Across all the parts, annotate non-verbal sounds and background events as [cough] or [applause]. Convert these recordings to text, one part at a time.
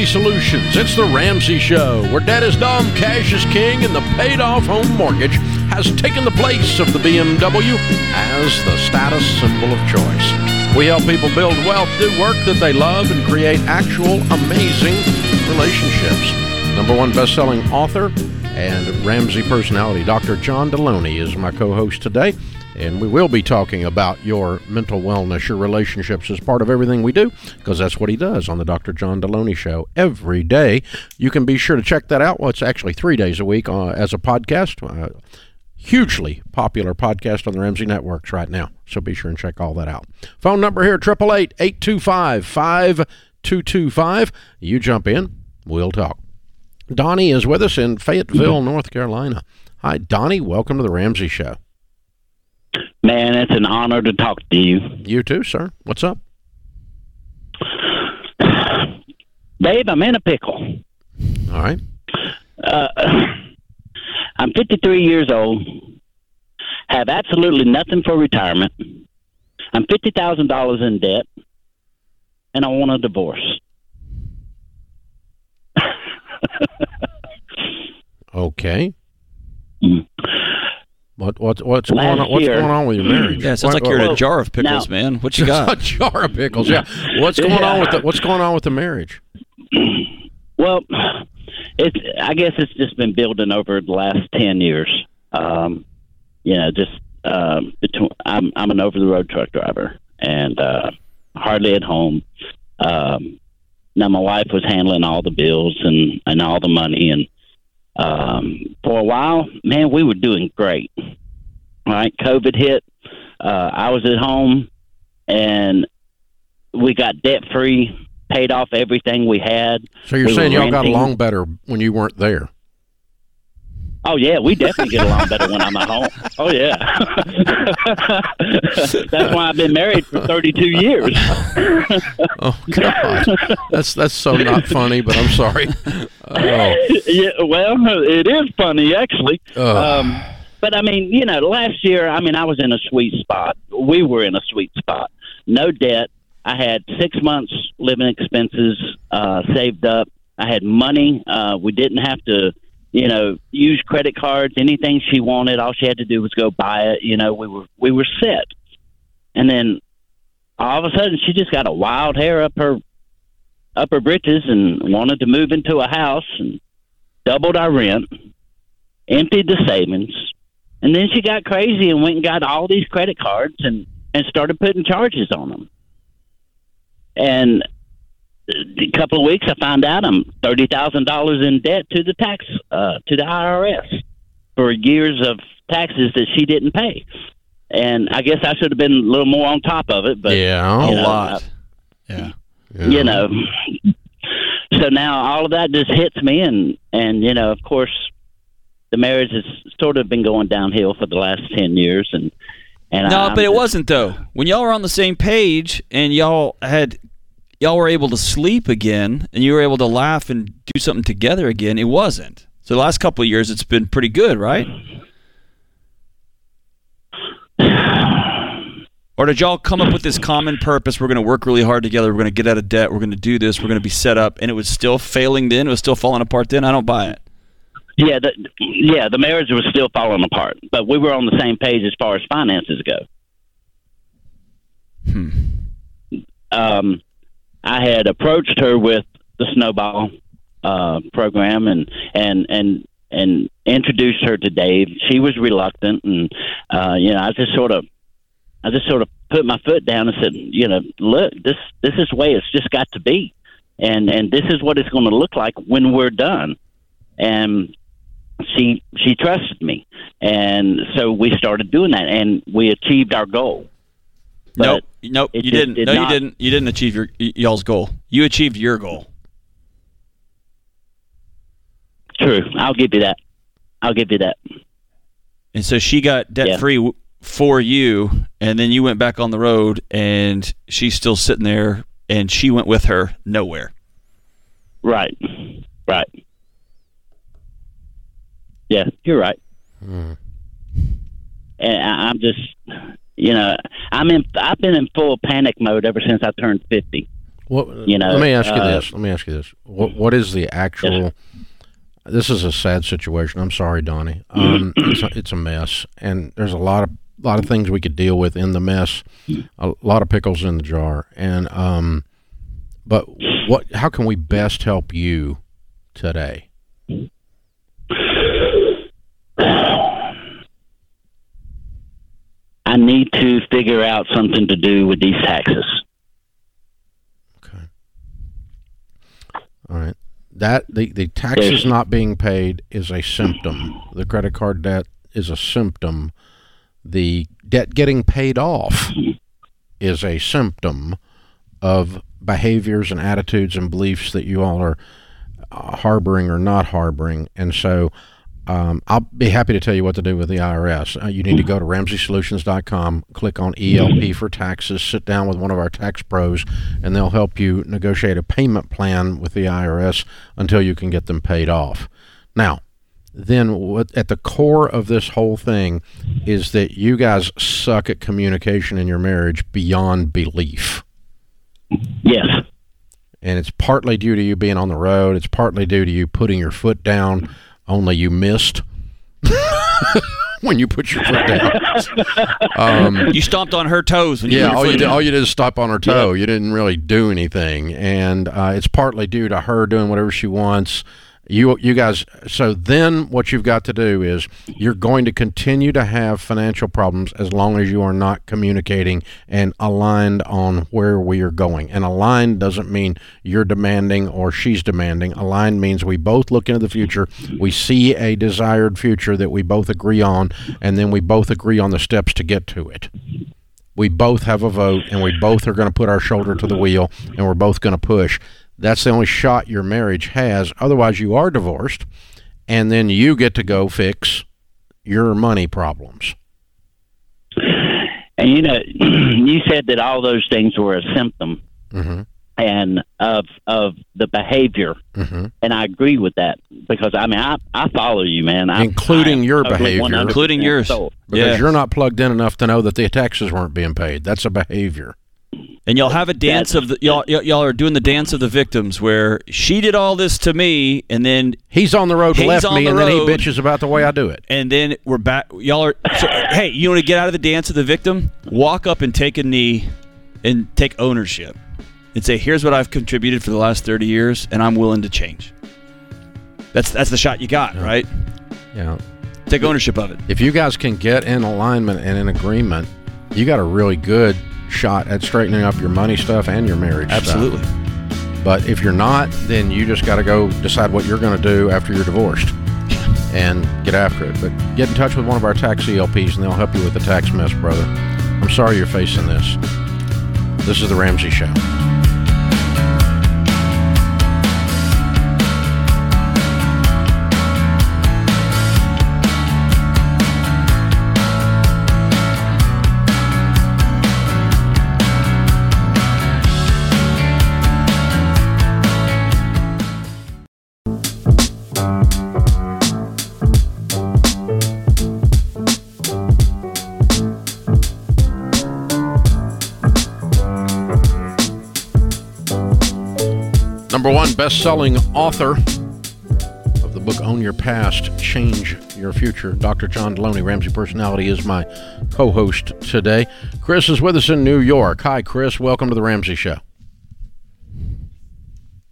Ramsey Solutions. It's the Ramsey Show, where debt is dumb, cash is king, and the paid off home mortgage has taken the place of the BMW as the status symbol of choice. We help people build wealth, do work that they love, and create actual amazing relationships. Number one best-selling author and Ramsey personality, Dr. John Delony, is my co-host today. And we will be talking about your mental wellness, your relationships as part of everything we do, because that's what he does on the Dr. John Delony Show every day. You can be sure to check that out. Well, it's actually three days a week uh, as a podcast. Uh, hugely popular podcast on the Ramsey Networks right now. So be sure and check all that out. Phone number here, 888-825-5225. You jump in, we'll talk. Donnie is with us in Fayetteville, North Carolina. Hi, Donnie. Welcome to the Ramsey Show. Man, it's an honor to talk to you. You too, sir. What's up? [sighs] Dave, I'm in a pickle. All right. Uh, [clears throat] I'm 53 years old, have absolutely nothing for retirement. I'm $50,000 in debt, and I want a divorce. [laughs] okay. Mm. What what what's going on? What's year- going on with your marriage? Yeah, it sounds What- like you're in a jar of pickles, now- man. What you [laughs] got? a jar of pickles. [laughs] Yeah. What's going on with the What's going on with the marriage? Well, it's I guess it's just been building over the last ten years. Um, you know, just um, between I'm I'm an over the road truck driver and uh, hardly at home. Um, now my wife was handling all the bills and and all the money, and um, for a while, man, we were doing great. Right, COVID hit. Uh, I was at home, and we got debt free. Paid off everything we had. So you're We saying y'all got renting- along better when you weren't there? Oh yeah, we definitely get along better when I'm at home. Oh yeah, [laughs] that's why I've been married for 32 years. [laughs] Oh God, that's that's so not funny. But I'm sorry. Oh, [laughs] yeah, well, it is funny actually. Ugh. Um, but I mean, you know, last year, I mean, I was in a sweet spot. We were in a sweet spot. No debt. I had six months living expenses uh, saved up. I had money. Uh, we didn't have to, you know, use credit cards. Anything she wanted, all she had to do was go buy it. You know, we were we were set. And then all of a sudden, she just got a wild hair up her up her britches and wanted to move into a house and doubled our rent, emptied the savings, and then she got crazy and went and got all these credit cards and and started putting charges on them. And a couple of weeks, I found out I'm thirty thousand dollars in debt to the tax uh, to the IRS for years of taxes that she didn't pay. And I guess I should have been a little more on top of it, but yeah. you a know, lot. Yeah. yeah. you know. So now all of that just hits me, and and you know, of course, the marriage has sort of been going downhill for the last ten years, and and No, I'm but it just- wasn't though. When y'all were on the same page and y'all had y'all were able to sleep again and you were able to laugh and do something together again, it wasn't. So the last couple of years it's been pretty good, right? Or did y'all come up with this common purpose? We're going to work really hard together. We're going to get out of debt. We're going to do this. We're going to be set up. And it was still failing then. It was still falling apart then. I don't buy it. Yeah, the, yeah, the marriage was still falling apart, but we were on the same page as far as finances go. Um, I had approached her with the snowball uh, program and and and and introduced her to Dave. She was reluctant, and uh, you know, I just sort of, I just sort of put my foot down and said, you know, look, this this is the way it's just got to be, and and this is what it's going to look like when we're done. And she she trusted me, and so we started doing that, and we achieved our goal. But nope. Nope. it You just didn't. did no, not- you didn't. You didn't achieve your y- y'all's goal. You achieved your goal. True, I'll give you that. I'll give you that. And so she got debt free for you, and then you went back on the road, and she's still sitting there, and she went with her nowhere. Right, right. Yeah, you're right. Hmm. And I- I'm just, you know, I'm in. I've been in full panic mode ever since I turned fifty. What, You know, let me ask you uh, this. Let me ask you this. What what is the actual? This is a sad situation. I'm sorry, Donnie. [clears throat] Um, it's, a, it's a mess, and there's a lot of lot of things we could deal with in the mess. A lot of pickles in the jar, and um, but what? How can we best help you today? I need to figure out something to do with these taxes. Okay. All right. That the, the taxes not being paid is a symptom. The credit card debt is a symptom. The debt getting paid off is a symptom of behaviors and attitudes and beliefs that you all are uh, harboring or not harboring. And so um, I'll be happy to tell you what to do with the IRS. Uh, you need to go to RamseySolutions.com, click on ELP for taxes, sit down with one of our tax pros, and they'll help you negotiate a payment plan with the IRS until you can get them paid off. Now, then what at the core of this whole thing is that you guys suck at communication in your marriage beyond belief Yes. and it's partly due to you being on the road. It's partly due to you putting your foot down. Only you missed [laughs] when you put your foot down. [laughs] Um, You stomped on her toes when you yeah, all you did, all you did is stop on her toe. You didn't really do anything, and uh, it's partly due to her doing whatever she wants. You, you guys. So then, what you've got to do is you're going to continue to have financial problems as long as you are not communicating and aligned on where we are going. And aligned doesn't mean you're demanding or she's demanding. Aligned means we both look into the future. We see a desired future that we both agree on, and then we both agree on the steps to get to it we both have a vote and we both are going to put our shoulder to the wheel and we're both going to push. That's the only shot your marriage has. Otherwise, you are divorced and then you get to go fix your money problems. And you know, [clears throat] you said that all those things were a symptom hmm and of of the behavior, hmm and I agree with that because I mean I I follow you, man. I, Including I your totally behavior. Including yours. sold. Because Yeah. you're not plugged in enough to know that the taxes weren't being paid. That's a behavior. And y'all have a dance of the y'all y'all y'all are doing the dance of the victims where she did all this to me and then He's on the road, He's left on me, the and then he bitches about the way I do it. and then we're back y'all are so, hey, you want to get out of the dance of the victim? Walk up and take a knee and take ownership. And say, "Here's what I've contributed for the last 30 years and I'm willing to change." That's that's the shot you got, right? You know, Take ownership of it. if you guys can get in alignment and in agreement, you got a really good shot at straightening up your money stuff and your marriage stuff. Absolutely. But if you're not, then you just got to go decide what you're going to do after you're divorced and get after it. But get in touch with one of our tax ELPs and they'll help you with the tax mess, brother. I'm sorry you're facing this. This is the Ramsey Show. One best-selling author of the book "Own Your Past, Change Your Future." Dr. John Delony, Ramsey Personality, is my co-host today. Chris is with us in New York. Hi, Chris. Welcome to the Ramsey Show.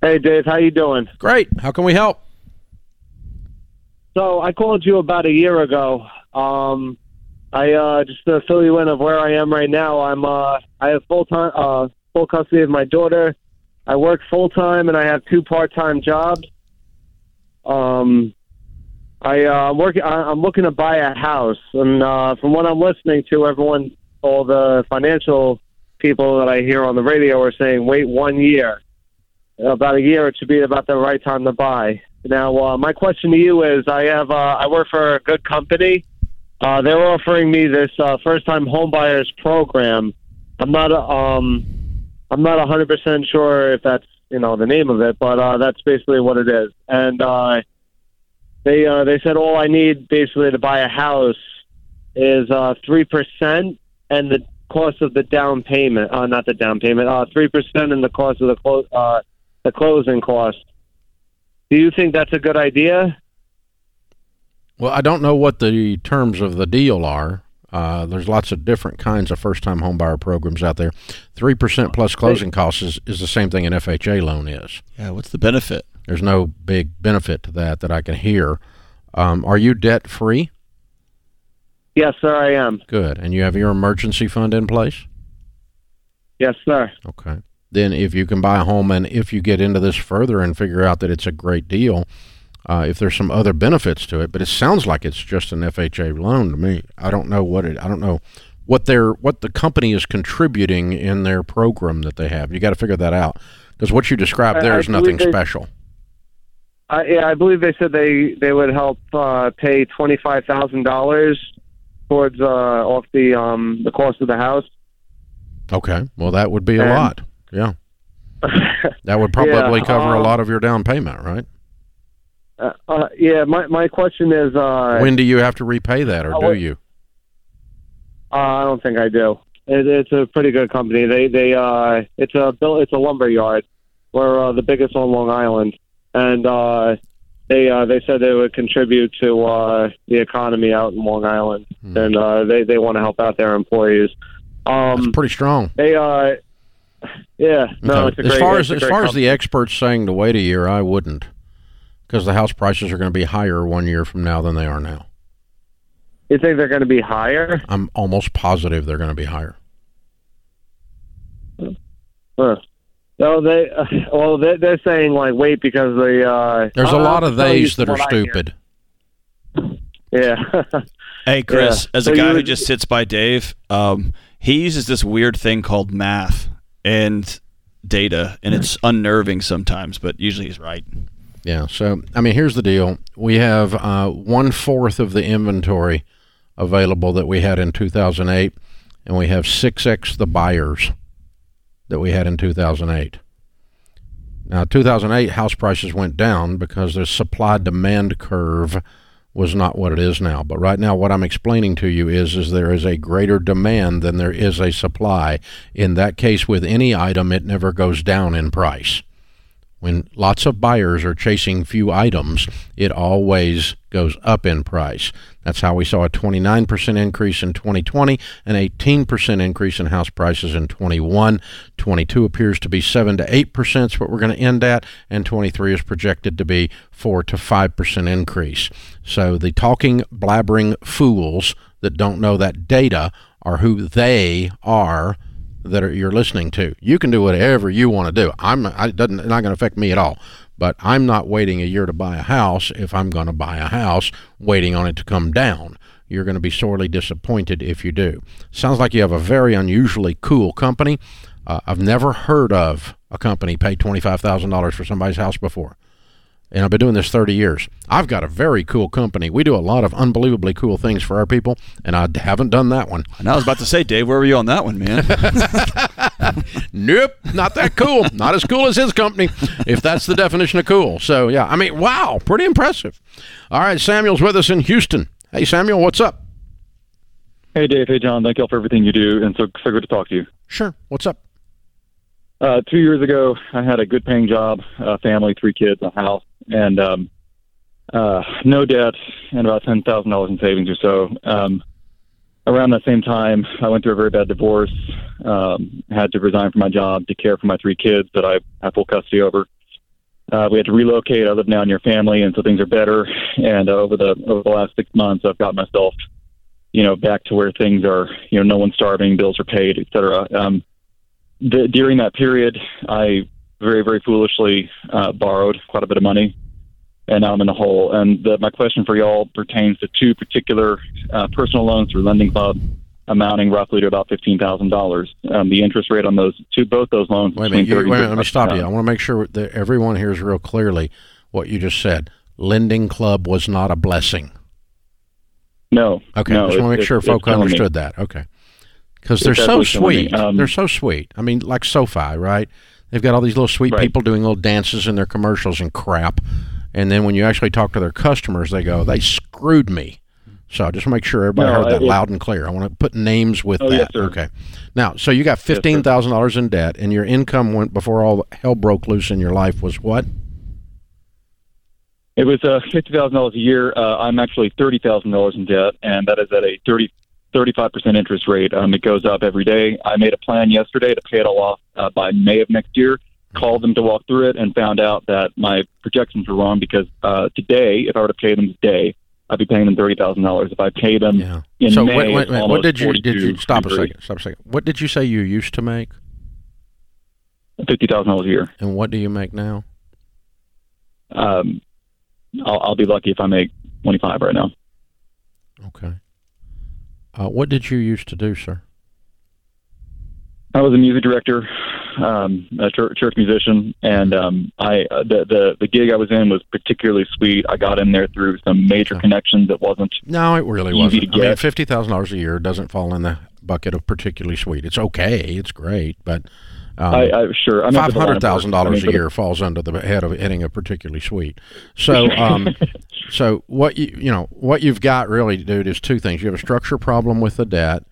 Hey Dave, how you doing? Great. How can we help? So I called you about a year ago. Um, I uh, just to fill you in of where I am right now. I'm uh, I have full time uh, full custody of my daughter. I work full time and I have two part time jobs. Um, I uh, I'm working. I- I'm looking to buy a house, and uh, from what I'm listening to, everyone, all the financial people that I hear on the radio are saying, wait one year. About a year, it should be about the right time to buy. Now, uh, my question to you is: I have uh, I work for a good company. Uh, they're offering me this uh, first-time homebuyers program. I'm not um I'm not 100 percent sure if that's you know the name of it, but uh, that's basically what it is. And uh, they uh, they said all I need basically to buy a house is uh, three percent, and the cost of the down payment. Uh, not the down payment. Uh, three percent and the cost of the clo- uh, the closing cost. Do you think that's a good idea? Well, I don't know what the terms of the deal are. Uh, there's lots of different kinds of first-time homebuyer programs out there. Three percent plus closing costs is, is the same thing an FHA loan is. Yeah, what's the benefit? There's no big benefit to that that I can hear. Um, are you debt free? Yes, sir. I am. Good, and you have your emergency fund in place. Yes, sir. Okay. Then, if you can buy a home, and if you get into this further and figure out that it's a great deal, uh, if there's some other benefits to it, but it sounds like it's just an FHA loan to me. I don't know what it. I don't know what their what the company is contributing in their program that they have. You got to figure that out because what you described I- there I is nothing they- special. I, yeah, I believe they said they they would help uh, pay twenty five thousand dollars towards uh, off the um the cost of the house. Okay. Well, that would be a lot. Yeah. [laughs] That would probably Yeah, cover a um, lot of your down payment, right? Uh, uh, yeah, my my question is, uh, when do you have to repay that, or uh, do you? uh, I don't think I do. It, it's a pretty good company. They they uh, it's a bill. It's a lumber yard. We're uh, the biggest on Long Island, and uh, they uh, they said they would contribute to uh, the economy out in Long Island, Hmm. and uh, they they want to help out their employees. That's Um, pretty strong. they uh, yeah, no, Okay. it's a as far as as far as the experts saying to wait a year, I wouldn't, because the house prices are going to be higher one year from now than they are now. you think they're going to be higher? I'm almost positive they're going to be higher. Huh. No, they uh, [laughs] well they they're saying like wait because they uh There's a I'll lot of tell you theys that are what I hear. stupid. Yeah. Hey, Chris, Yeah. as So a you guy who just sits by Dave, um, he uses this weird thing called math and data, and it's unnerving sometimes, but usually he's right. Yeah. So I mean, here's the deal: we have uh, one fourth of the inventory available that we had in 2008, and we have six x the buyers that we had in 2008. Now, 2008 house prices went down because the supply demand curve was not what it is now. But right now, what I'm explaining to you is, is there is a greater demand than there is a supply. In that case, with any item, it never goes down in price. When lots of buyers are chasing few items, it always goes up in price. That's how we saw a 29% increase in 2020, an 18% increase in house prices in 21. 22 appears to be 7 to 8% is what we're going to end at, and 23 is projected to be 4 to 5% increase. So the talking, blabbering fools that don't know that data are who they are that are, you're listening to. You can do whatever you want to do. I'm I, it doesn't not going to affect me at all. But I'm not waiting a year to buy a house if I'm going to buy a house waiting on it to come down. You're going to be sorely disappointed if you do. Sounds like you have a very unusually cool company. Uh, I've never heard of a company pay $25,000 for somebody's house before. And I've been doing this 30 years. I've got a very cool company. We do a lot of unbelievably cool things for our people, and I haven't done that one. And I was about to say, Dave, where were you on that one, man? [laughs] Nope, not that cool. not as cool as his company, if that's the definition of cool. So, yeah, I mean, wow, pretty impressive. All right, Samuel's with us in Houston. Hey, Samuel, what's up? Hey, Dave. Hey, John. Thank you all for everything you do, and so so good to talk to you. Sure, what's up? Uh, two years ago, I had a good paying job, a family, three kids, a house, and um, uh, no debt, and about ten thousand dollars in savings or so. Um, around that same time, I went through a very bad divorce. Um, had to resign from my job to care for my three kids that I have full custody over. Uh, we had to relocate. I live now near family, and so things are better. And uh, over the over the last six months, I've got myself, you know, back to where things are. You know, no one's starving, bills are paid, et cetera. Um, the, during that period, I very, very foolishly uh, borrowed quite a bit of money, and now I'm in the hole. And the, my question for y'all pertains to two particular uh, personal loans through Lending Club, amounting roughly to about fifteen thousand dollars. Um, the interest rate on those two, both those loans, Wait a minute. You, wait a minute let me stop you. I want to make sure that everyone hears real clearly what you just said. Lending Club was not a blessing. No, Okay, no, just want to make sure folks folk killing me. understood that. Okay, because they're so absolutely killing me. sweet. Um, they're so sweet. I mean, like SoFi, right? They've got all these little sweet Right. people doing little dances in their commercials and crap. And then when you actually talk to their customers, they go, "They screwed me. So I just make sure everybody No, heard that I- loud and clear. I want to put names with Oh, that. yes. Okay. Now, so you got fifteen thousand dollars in debt, and your income went before all hell broke loose in your life was what? It was uh, fifty thousand dollars a year. Uh, I'm actually thirty thousand dollars in debt, and that is at a 30, 35 percent interest rate. Um, it goes up every day. I made a plan yesterday to pay it all off uh, by May of next year. Called them to walk through it, and found out that my projections were wrong because uh, today, if I were to pay them today, I'd be paying them thirty thousand dollars. If I pay them Yeah. in so May, wait, wait, wait, what did you did you 42, stop a second? Stop a second. What did you say you used to make, Fifty thousand dollars a year. and what do you make now? Um, I'll, I'll be lucky if I make twenty five right now. Okay. Uh, what did you used to do, sir? I was a music director, um, a church, church musician, and um, I uh, the, the the gig I was in was particularly sweet. I got in there through some major Okay. connections. It wasn't No, it really Easy wasn't. to I mean, fifty thousand dollars a year doesn't fall in the bucket of particularly sweet. It's okay. It's great, but um, I, I sure I'm five hundred thousand dollars a year falls under the head of hitting a particularly sweet. So, um, [laughs] so what you you know what you've got really, dude, is two things. You have a structure problem with the debt,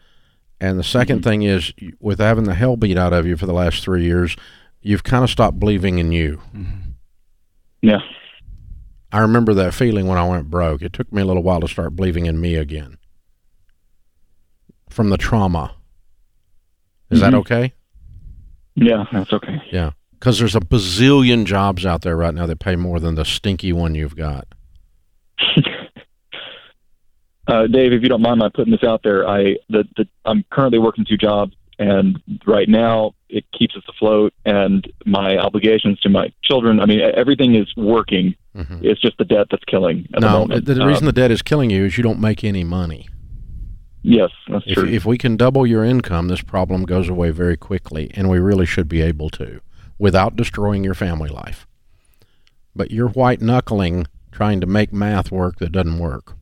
and the 2nd thing is with having the hell beat out of you for the last three years, you've kind of stopped believing in you. Yeah, I remember that feeling when I went broke. It took me a little while to start believing in me again from the trauma. Is that Mhm. okay? Yeah, that's okay. Yeah. Because there's a bazillion jobs out there right now that pay more than the stinky one you've got. [laughs] Uh, Dave, if you don't mind my putting this out there, I the, the I'm currently working two jobs, and right now it keeps us afloat, and my obligations to my children. I mean, everything is working. Mhm. It's just the debt that's killing at the No, moment. the, the reason the debt is killing you is you don't make any money. Yes, that's If, true. if we can double your income, this problem goes away very quickly, and we really should be able to without destroying your family life. But you're white knuckling trying to make math work that doesn't work.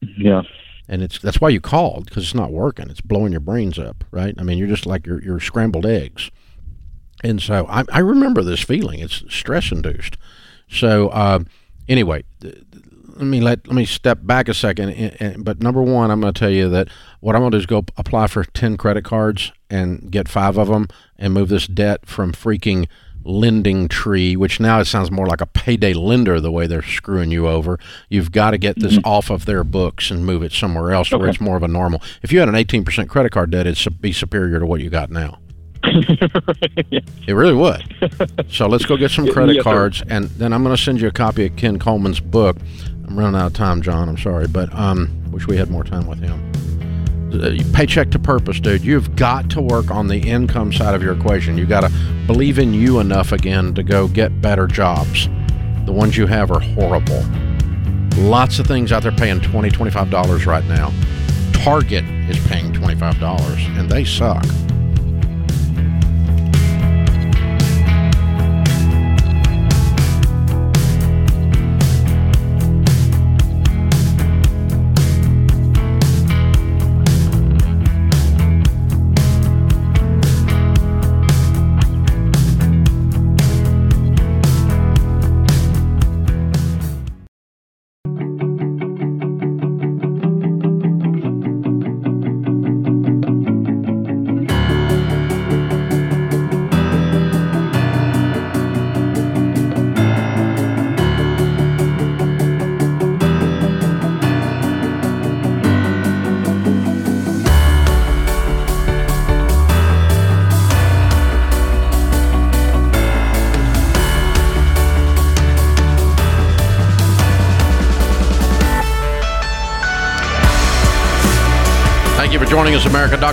yeah. and it's that's why you called because it's not working. It's blowing your brains up, right? I mean, you're just like you're, you're scrambled eggs. And so I, I remember this feeling. It's stress induced. So uh, anyway, th- let me let let me step back a second. And, and, but number one, I'm going to tell you that what I'm going to do is go apply for ten credit cards and get five of them and move this debt from freaking lending tree, which now it sounds more like a payday lender the way they're screwing you over. You've got to get this mm-hmm. off of their books and move it somewhere else where it's more of a normal. If you had an 18% credit card debt, it'd be superior to what you got now. [laughs] It really would. [laughs] so let's go get some credit sir. cards, and then I'm going to send you a copy of Ken Coleman's book. I'm running out of time, John. I'm sorry, but um, wish we had more time with him. Uh, paycheck to purpose, dude. You've got to work on the income side of your equation. You got to believe in you enough again to go get better jobs. The ones you have are horrible. Lots of things out there paying $20, $25 right now. Target is paying $25, and they suck.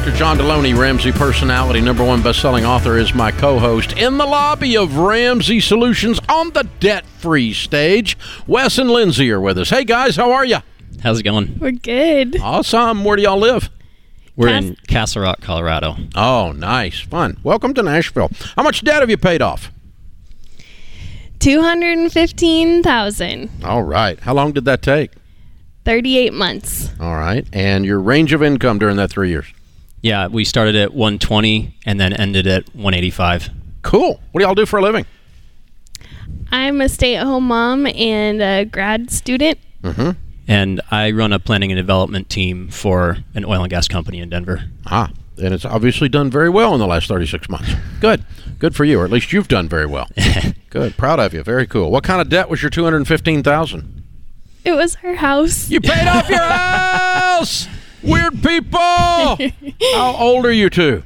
Dr. John Delony, Ramsey personality, number one best-selling author, is my co-host in the lobby of Ramsey Solutions on the debt-free stage. Wes and Lindsay are with us. Hey guys, how are you? How's it going? We're good. Awesome. Where do y'all live? We're Cass- in Castle Rock, Colorado. Oh, nice, fun. Welcome to Nashville. How much debt have you paid off? Two hundred and fifteen thousand. All right. How long did that take? Thirty-eight months. All right. And your range of income during that three years? Yeah, we started at 120 and then ended at 185. Cool. What do y'all do for a living? I'm a stay-at-home mom and a grad student. Mm-hmm. and I run a planning and development team for an oil and gas company in Denver. Ah, and it's obviously done very well in the last 36 months. Good. Good for you, or at least you've done very well. [laughs] Good. Proud of you. Very cool. What kind of debt was your 215000 It was our house. You paid off your [laughs] house! Weird people! [laughs] How old are you two?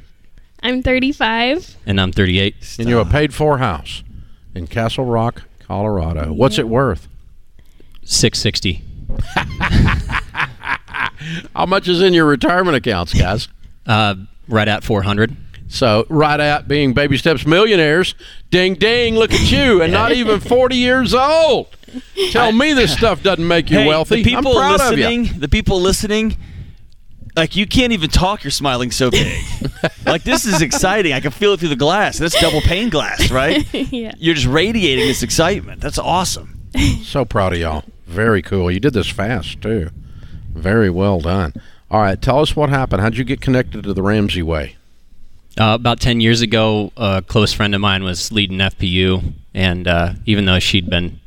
I'm 35. And I'm 38. In your paid for house in Castle Rock, Colorado. What's it worth? 660. [laughs] How much is in your retirement accounts, guys? [laughs] Uh, right at 400. So, right at being Baby Steps millionaires, ding ding, look at you, and not even 40 years old. Tell me this stuff doesn't make you Hey, wealthy. The people I'm proud of you. the people listening, like you can't even talk. You're smiling so big. [laughs] like this is exciting. I can feel it through the glass. That's double pane glass, right? [laughs] yeah. You're just radiating this excitement. That's awesome. [laughs] So proud of y'all. Very cool. You did this fast, too. Very well done. All right, tell us what happened. How'd you get connected to the Ramsey Way? Uh, about 10 years ago, a close friend of mine was leading FPU, and uh, even though she'd been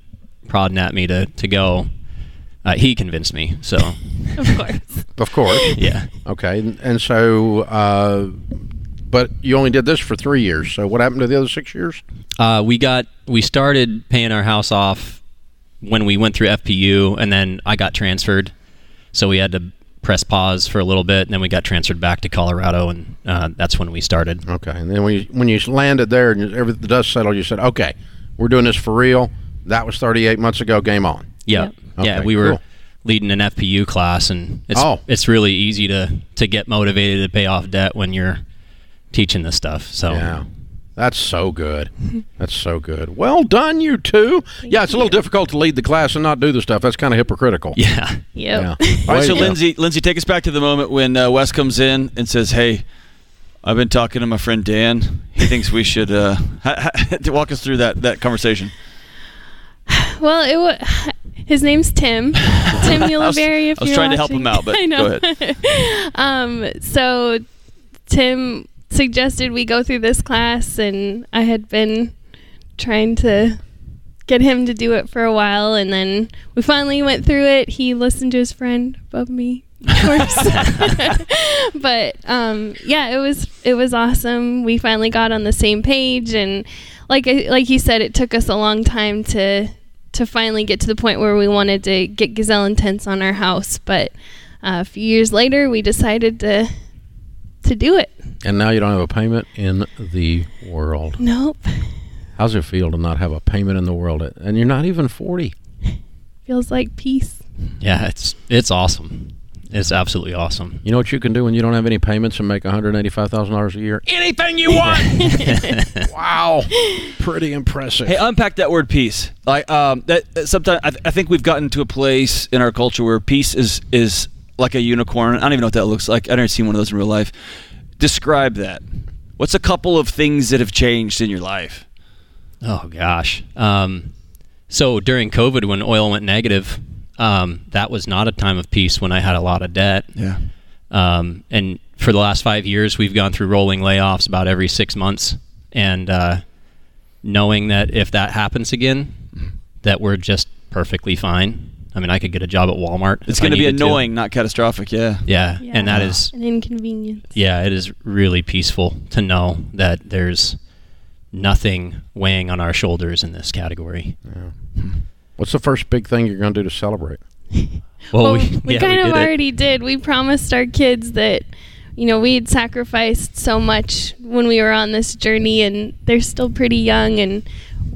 prodding at me to, to go, uh, he convinced me. So, [laughs] Of course. Of course. yeah. Okay, and, and so, uh, but you only did this for three years. So what happened to the other six years? Uh, we got we started paying our house off when we went through FPU, and then I got transferred, so we had to press pause for a little bit, and then we got transferred back to Colorado, and uh, that's when we started. Okay, and then when you, when you landed there and every, the dust settled, you said, "Okay, we're doing this for real." That was 38 months ago. Game on. Yeah, yeah, we were cool. leading an FPU class, and it's Oh. it's really easy to to get motivated to pay off debt when you're teaching this stuff. So Yeah. That's so good. [laughs] That's so good. Well done, you two. yeah, it's a little difficult to lead the class and not do the stuff. That's kind of hypocritical. yeah, Yep. Yeah. [laughs] All right, so. Lindsay, Lindsay, take us back to the moment when uh, Wes comes in and says, "Hey, I've been talking to my friend Dan. He thinks we should uh, [laughs] ha- ha- walk us through that that conversation." Well, it was. His name's Tim. [laughs] Tim Uliberry. If. I was you're trying to help him out, but [laughs] I know. go ahead. [laughs] um, so Tim suggested we go through this class, and I had been trying to get him to do it for a while, and then we finally went through it. He listened to his friend above me, of course. but um, yeah, it was it was awesome. We finally got on the same page, and like I- like he said, it took us a long time to to finally get to the point where we wanted to get Gazelle Intense on our house. But uh, a few years later, we decided to to do it. And now you don't have a payment in the world. Nope, How's it feel to not have a payment in the world? And you're not even 40. feels like peace. yeah. It's it's awesome. It's absolutely awesome. You know what you can do when you don't have any payments and make $185,000 a year? Anything you want. [laughs] wow. Pretty impressive. Hey, unpack that word peace. Like um, that. that Sometimes I, th- I think we've gotten to a place in our culture where peace is is like a unicorn. I don't even know what that looks like. I never seen one of those in real life. Describe that. What's a couple of things that have changed in your life? Oh gosh. Um, so during COVID, when oil went negative, um, that was not a time of peace when I had a lot of debt. Yeah. Um, and for the last five years, we've gone through rolling layoffs about every six months, and uh, knowing that if that happens again, that we're just perfectly fine. I mean, I could get a job at Walmart. It's going to be needed to. annoying, not catastrophic. Yeah. Yeah, and that is an inconvenience. yeah, it is really peaceful to know that there's nothing weighing on our shoulders in this category. What's the first big thing you're going to do to celebrate? [laughs] Well, Well, we, we yeah, kind we of did it. already did. We promised our kids that, you know, we had sacrificed so much when we were on this journey, and they're still pretty young. And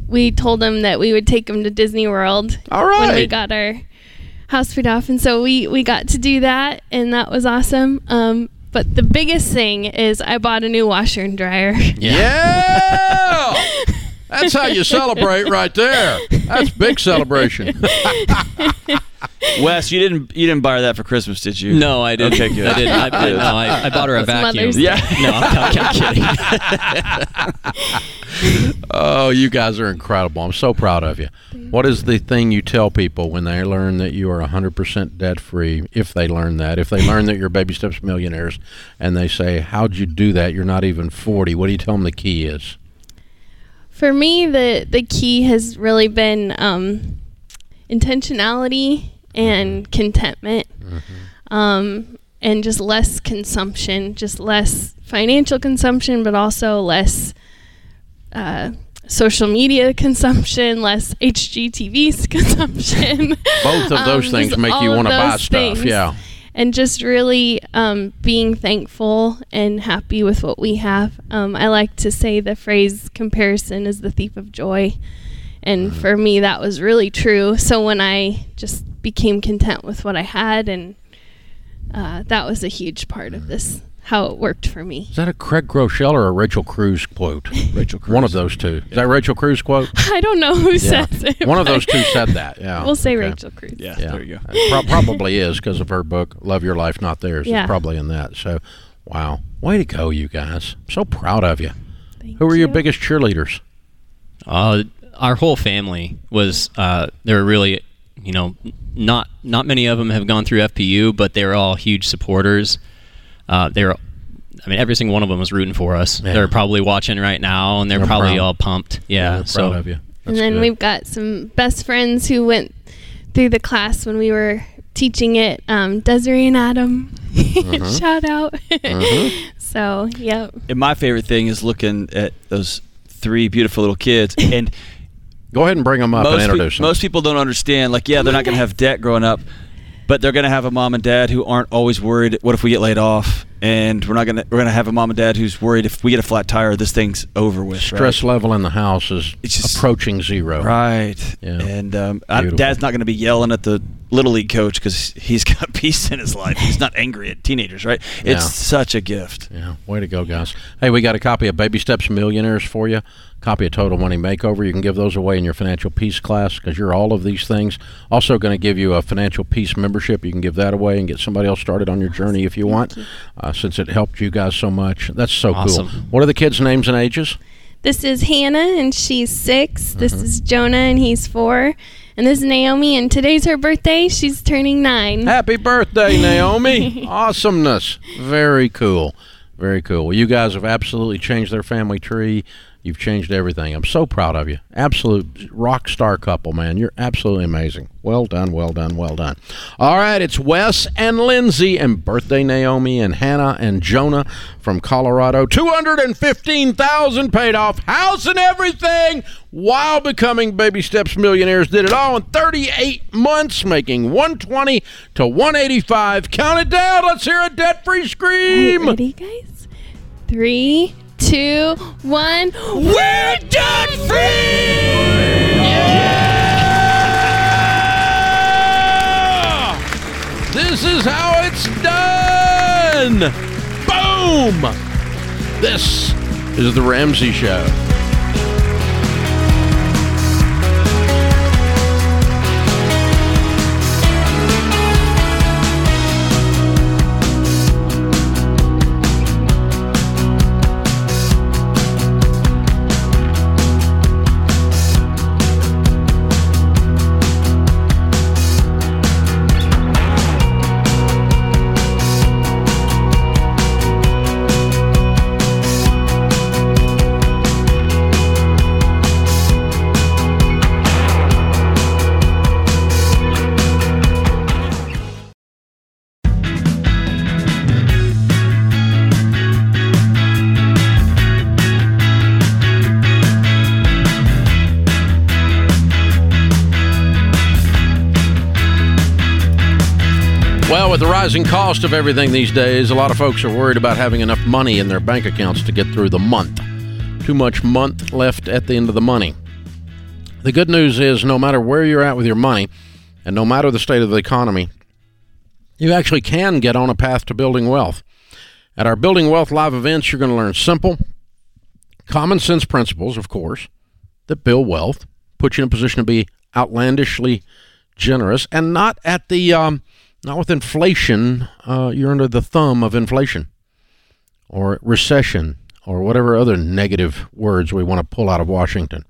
we told them that we would take them to Disney World All when we got our house paid off, and so we we got to do that, and that was awesome. Um, but the biggest thing is I bought a new washer and dryer. Yeah. [laughs] That's how you celebrate right there. That's big celebration. Wes, you didn't you didn't buy her that for Christmas, did you? No, I didn't. Okay, good. I did. I, I, no, I, I bought her a vacuum. Mother's Day. Yeah. No, I'm, I'm kidding. [laughs] Oh, you guys are incredible. I'm so proud of you. What is the thing you tell people when they learn that you are 100% debt free? If they learn that, if they learn that you're baby steps millionaires, and they say, "How'd you do that? You're not even 40." What do you tell them the key is? For me, the the key has really been um, intentionality and contentment. Um, and just less consumption, just less financial consumption, but also less uh, social media consumption, less HGTV [laughs] consumption. Both of those Um, things make you want to buy stuff. things. Yeah. And just really um, being thankful and happy with what we have. Um, I like to say the phrase comparison is the thief of joy. And Mm-hmm. for me, that was really true. So when I just became content with what I had, and uh, that was a huge part of this, how it worked for me. Is that a Craig Groeschel or a Rachel Cruz quote? [laughs] Rachel Cruz. One of those two. Is that Rachel Cruz quote? [laughs] I don't know who Yeah. says it. One of those two said that. Yeah. [laughs] We'll say Okay. Rachel Cruz. Yeah, Yeah. there you go. It pro- probably is because of her book, Love Your Life, Not Theirs. Yeah. It's probably in that. So, wow. Way to go, you guys. I'm so proud of you. Thank Who were your biggest cheerleaders? Uh, our whole family was. Uh, they were really, you know, not not many of them have gone through FPU, but they're all huge supporters. Uh, they were. I mean, every single one of them was rooting for us. Yeah. They're probably watching right now, and they're I'm probably proud. all pumped. Yeah, We're so proud of you. and then good. we've got some best friends who went through the class when we were teaching it. Um, Desiree and Adam, Uh-huh. [laughs] shout out. [laughs] so, yep. And my favorite thing is looking at those three beautiful little kids [laughs] and Go ahead and bring them up and most, pe- introduce them. most people don't understand. Like, yeah, they're not going to have debt growing up, but they're going to have a mom and dad who aren't always worried. What if we get laid off? And we're not going to. We're going to have a mom and dad who's worried if we get a flat tire, this thing's over with. Stress level in the house is just- approaching zero. Right. Yeah. And um, I, dad's not going to be yelling at the little league coach because he's [laughs] got peace in his life. He's not angry at teenagers, right? Yeah. It's such a gift. Yeah, way to go, guys. Hey, we got a copy of Baby Steps Millionaires for you. Copy of Total Money Makeover. You can give those away in your financial peace class because you're all of these things. Also, going to give you a financial peace membership. You can give that away and get somebody else started on your journey if you want, uh, since it helped you guys so much. That's so Awesome. cool. What are the kids' names and ages? This is Hannah, and she's 6 This Mm-hmm. is Jonah, and he's four. And this is Naomi, and today's her birthday. She's turning nine. Happy birthday, [laughs] Naomi! [laughs] Awesomeness. Very cool. Very cool. Well, you guys have absolutely changed their family tree. You've changed everything. I'm so proud of you. Absolute rock star couple, man. You're absolutely amazing. Well done, well done, well done. All right, it's Wes and Lindsay and birthday Naomi and Hannah and Jonah from Colorado. 215,000 paid off, house and everything while becoming baby steps millionaires. Did it all in 38 months, making 120 to 185. Count it down. Let's hear a debt-free scream. ready, guys? Three, two, one. We're done free! Yeah! This is how it's done! Boom! This is The Ramsey Show. Rising cost of everything these days, a lot of folks are worried about having enough money in their bank accounts to get through the month. Too much month left at the end of the money. The good news is, no matter where you're at with your money, and no matter the state of the economy, you actually can get on a path to building wealth. At our Building Wealth live events, you're going to learn simple, common sense principles, of course, that build wealth, put you in a position to be outlandishly generous, and not at the um, not with inflation. Uh, you're under the thumb of inflation, or recession, or whatever other negative words we want to pull out of Washington.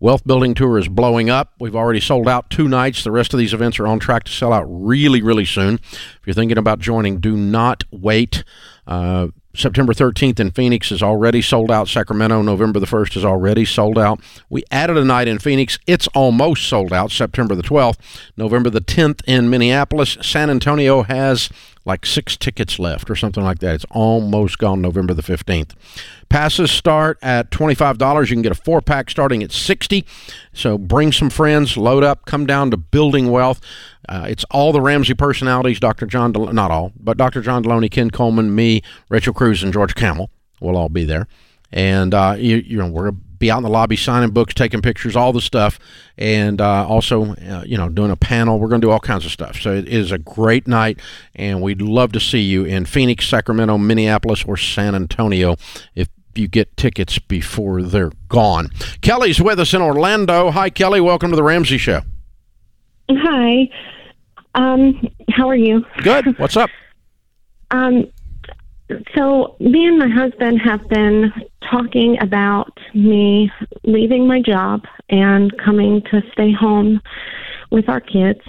Wealth Building Tour is blowing up. We've already sold out two nights. The rest of these events are on track to sell out really, really soon. If you're thinking about joining, do not wait. Uh, September 13th in Phoenix is already sold out. Sacramento, November the 1st is already sold out. We added a night in Phoenix. It's almost sold out. September the 12th. November the 10th in Minneapolis. San Antonio has like six tickets left or something like that. It's almost gone November the 15th. Passes start at $25. You can get a four pack starting at 60 So bring some friends, load up, come down to Building Wealth. Uh, it's all the Ramsey personalities, Dr. John, Del- not all, but Dr. John Delony, Ken Coleman, me, Rachel Cruz, and George Kamel will all be there. And, uh, you, you know, we're be out in the lobby signing books, taking pictures, all the stuff, and uh, also, uh, you know, doing a panel. We're going to do all kinds of stuff. So it is a great night, and we'd love to see you in Phoenix, Sacramento, Minneapolis, or San Antonio if you get tickets before they're gone. Kelly's with us in Orlando. Hi, Kelly. Welcome to the Ramsey Show. Hi. Um, how are you? Good. What's up? Um, so me and my husband have been talking about me leaving my job and coming to stay home with our kids.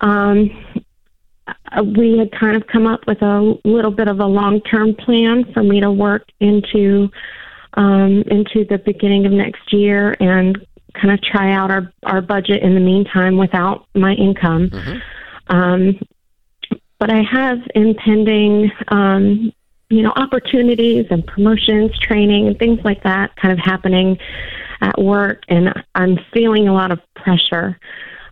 Um, we had kind of come up with a little bit of a long-term plan for me to work into um, into the beginning of next year and kind of try out our our budget in the meantime without my income. Um, but I have impending, um, you know, opportunities and promotions, training, and things like that kind of happening at work, and I'm feeling a lot of pressure.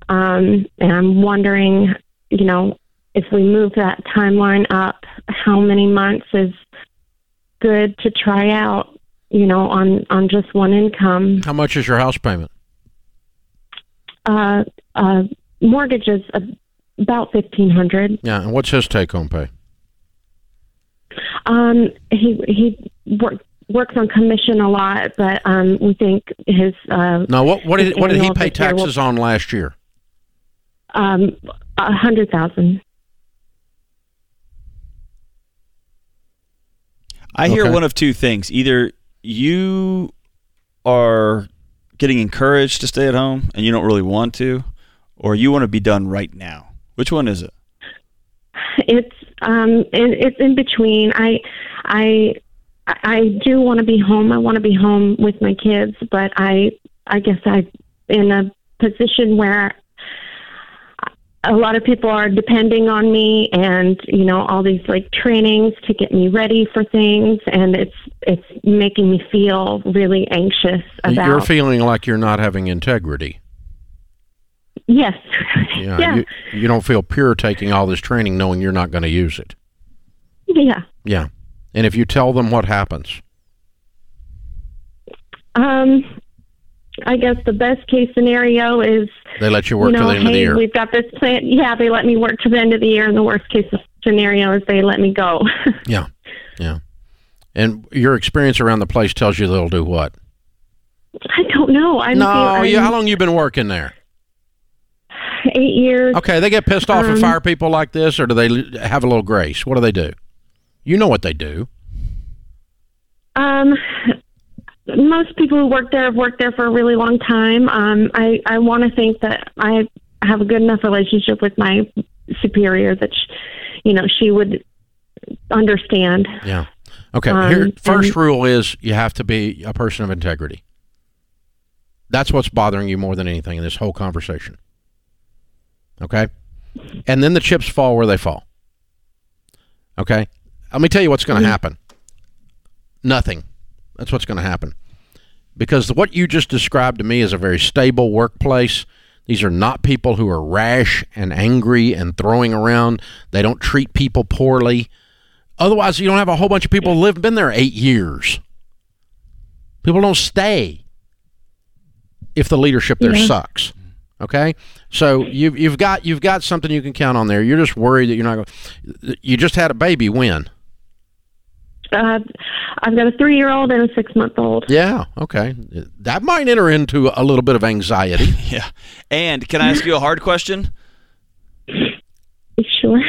Um, and I'm wondering, you know, if we move that timeline up, how many months is good to try out, you know, on on just one income? How much is your house payment? Uh, uh, mortgage is about fifteen hundred. Yeah, and what's his take home pay? Um, he he work, works on commission a lot, but um, we think his uh, No, what what did what did he annual pay this year will- taxes on last year? um a hundred thousand. I hear Okay. one of two things. Either you are getting encouraged to stay at home and you don't really want to, or you want to be done right now. Which one is it? It's um it, it's in between. I I I do want to be home. I want to be home with my kids, but I I guess I'm in a position where a lot of people are depending on me and you know all these like trainings to get me ready for things and it's it's making me feel really anxious about You're feeling like you're not having integrity. Yes Yeah, [laughs] yeah You, you don't feel pure taking all this training knowing you're not going to use it. yeah Yeah. And if you tell them what happens, um i guess the best case scenario is they let you work you know to the end hey of the year. we've got this plan yeah they let me work to the end of the year and the worst case scenario is they let me go [laughs] Yeah. Yeah. And your experience around the place tells you they'll do what? i don't know i'm, no, I'm how long you been working there? Eight years Okay, they get pissed off and Um, fire people like this, or do they have a little grace? What do they do? You know what they do. Um, most people who work there have worked there for a really long time. Um, I I want to think that I have a good enough relationship with my superior that, sh you know, she would understand. Yeah. Okay. Um, Here, first and- rule is you have to be a person of integrity. That's what's bothering you more than anything in this whole conversation. Okay. And then the chips fall where they fall. Okay. Let me tell you what's going to mm-hmm. happen. Nothing. That's what's going to happen. Because what you just described to me is a very stable workplace. These are not people who are rash and angry and throwing around. They don't treat people poorly. Otherwise, you don't have a whole bunch of people who live been there eight years. People don't stay if the leadership there sucks. Okay, so you've you've got you've got something you can count on there. You're just worried that you're not going. You just had a baby. When? Uh, I've got a three-year-old and a six-month-old. Yeah. Okay, that might enter into a little bit of anxiety. [laughs] Yeah. And can I ask you a hard question? Sure.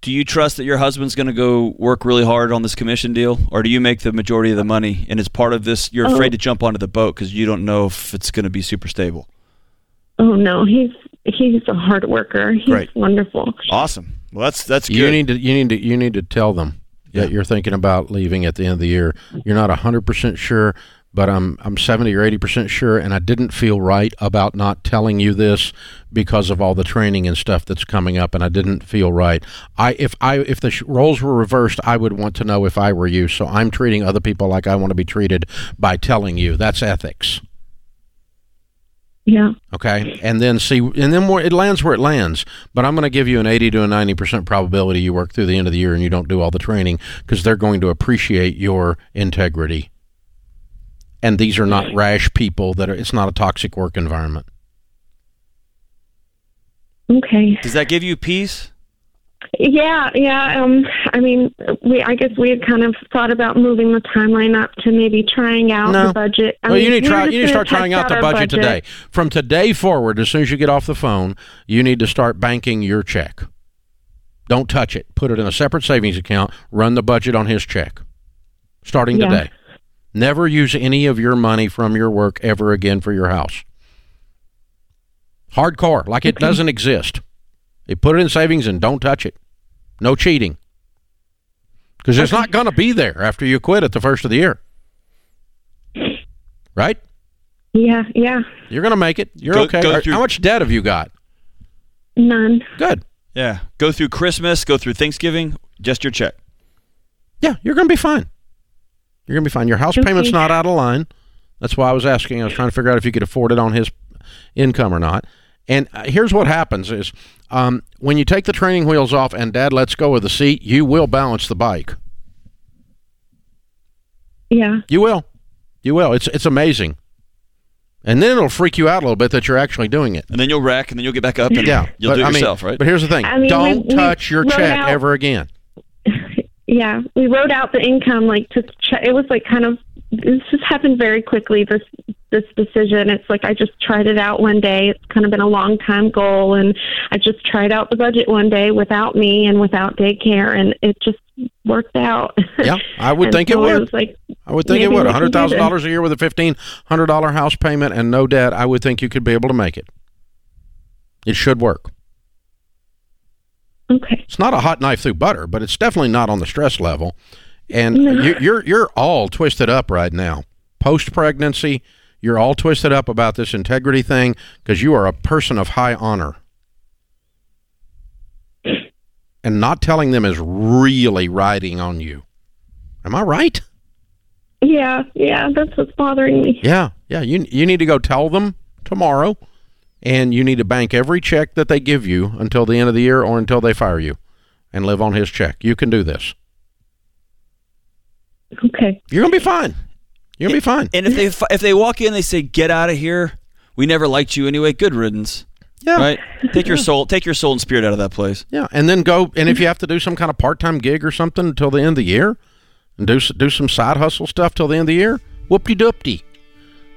Do you trust that your husband's going to go work really hard on this commission deal, or do you make the majority of the money? And as part of this, you're Oh. afraid to jump onto the boat because you don't know if it's going to be super stable. Oh no, he's he's a hard worker. He's Great. wonderful. Awesome. Well, that's that's good. You need to you need to you need to tell them that you're thinking about leaving at the end of the year. You're not 100% sure, but I'm I'm 70 or 80% sure and I didn't feel right about not telling you this because of all the training and stuff that's coming up and I didn't feel right. I if I if the sh- roles were reversed, I would want to know if I were you. So I'm treating other people like I want to be treated by telling you. That's ethics. Yeah. Okay, and then see, and then where it lands where it lands. But I'm going to give you an 80 to a 90 percent probability you work through the end of the year and you don't do all the training because they're going to appreciate your integrity. And these are not rash people that are. It's not a toxic work environment. Okay. Does that give you peace? Yeah, yeah. Um, I mean, we. I guess we had kind of thought about moving the timeline up to maybe trying out No. the budget. I well, you need to try. You need to start trying out the our budget, today. From today forward, as soon as you get off the phone, you need to start banking your check. Don't touch it. Put it in a separate savings account. Run the budget on his check, starting Yeah. today. Never use any of your money from your work ever again for your house. Hardcore, like it doesn't exist. They put it in savings and don't touch it. No cheating. Because it's not going to be there after you quit at the first of the year. Right? Yeah, yeah. You're going to make it. You're Go- okay. go through- How much debt have you got? None. Good. Yeah. Go through Christmas, go through Thanksgiving, just your check. Yeah, you're going to be fine. You're going to be fine. Your house Okay. payment's not out of line. That's why I was asking. I was trying to figure out if you could afford it on his income or not. And uh, here's what happens is um, when you take the training wheels off and dad lets go of the seat, you will balance the bike. Yeah. You will. You will. It's it's amazing. And then it'll freak you out a little bit that you're actually doing it. And then you'll wreck, and then you'll get back up, and Yeah. you'll but, do it I mean, yourself, right? But here's the thing. I mean, Don't we- we touch your check out- ever again. [laughs] Yeah, we wrote out the income like to check. It was like kind of this just happened very quickly. This this decision. It's like I just tried it out one day. It's kind of been a long time goal, and I just tried out the budget one day without me and without daycare, and it just worked out. Yeah, I would [laughs] think it would. like I would think it would. A hundred thousand dollars a year with a fifteen hundred dollar house payment and no debt. I would think you could be able to make it. It should work. okay. It's not a hot knife through butter, but it's definitely not on the stress level. And you, you're you're all twisted up right now. Post pregnancy, you're all twisted up about this integrity thing because you are a person of high honor. And not telling them is really riding on you. Am I right? Yeah, yeah. That's what's bothering me. Yeah, yeah. You you need to go tell them tomorrow, and you need to bank every check that they give you until the end of the year or until they fire you, and live on his check. You can do this. Okay. You're gonna be fine. You're gonna be fine. and if they if they walk in, they say, "Get out of here. We never liked you anyway. Good riddance." Yeah, Right? Take your soul, take your soul and spirit out of that place. yeah. And then go. And if you have to do some kind of part time gig or something until the end of the year, and do do some side hustle stuff till the end of the year, whoop de doopty.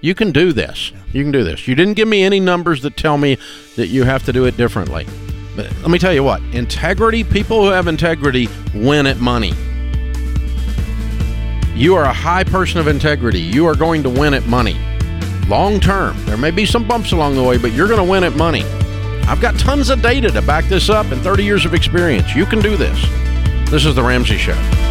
You can do this. You can do this. You didn't give me any numbers that tell me that you have to do it differently. But let me tell you what integrity, people who have integrity win at money. You are a high person of integrity. You are going to win at money. Long term. There may be some bumps along the way, but you're going to win at money. I've got tons of data to back this up and 30 years of experience. You can do this. This is The Ramsey Show.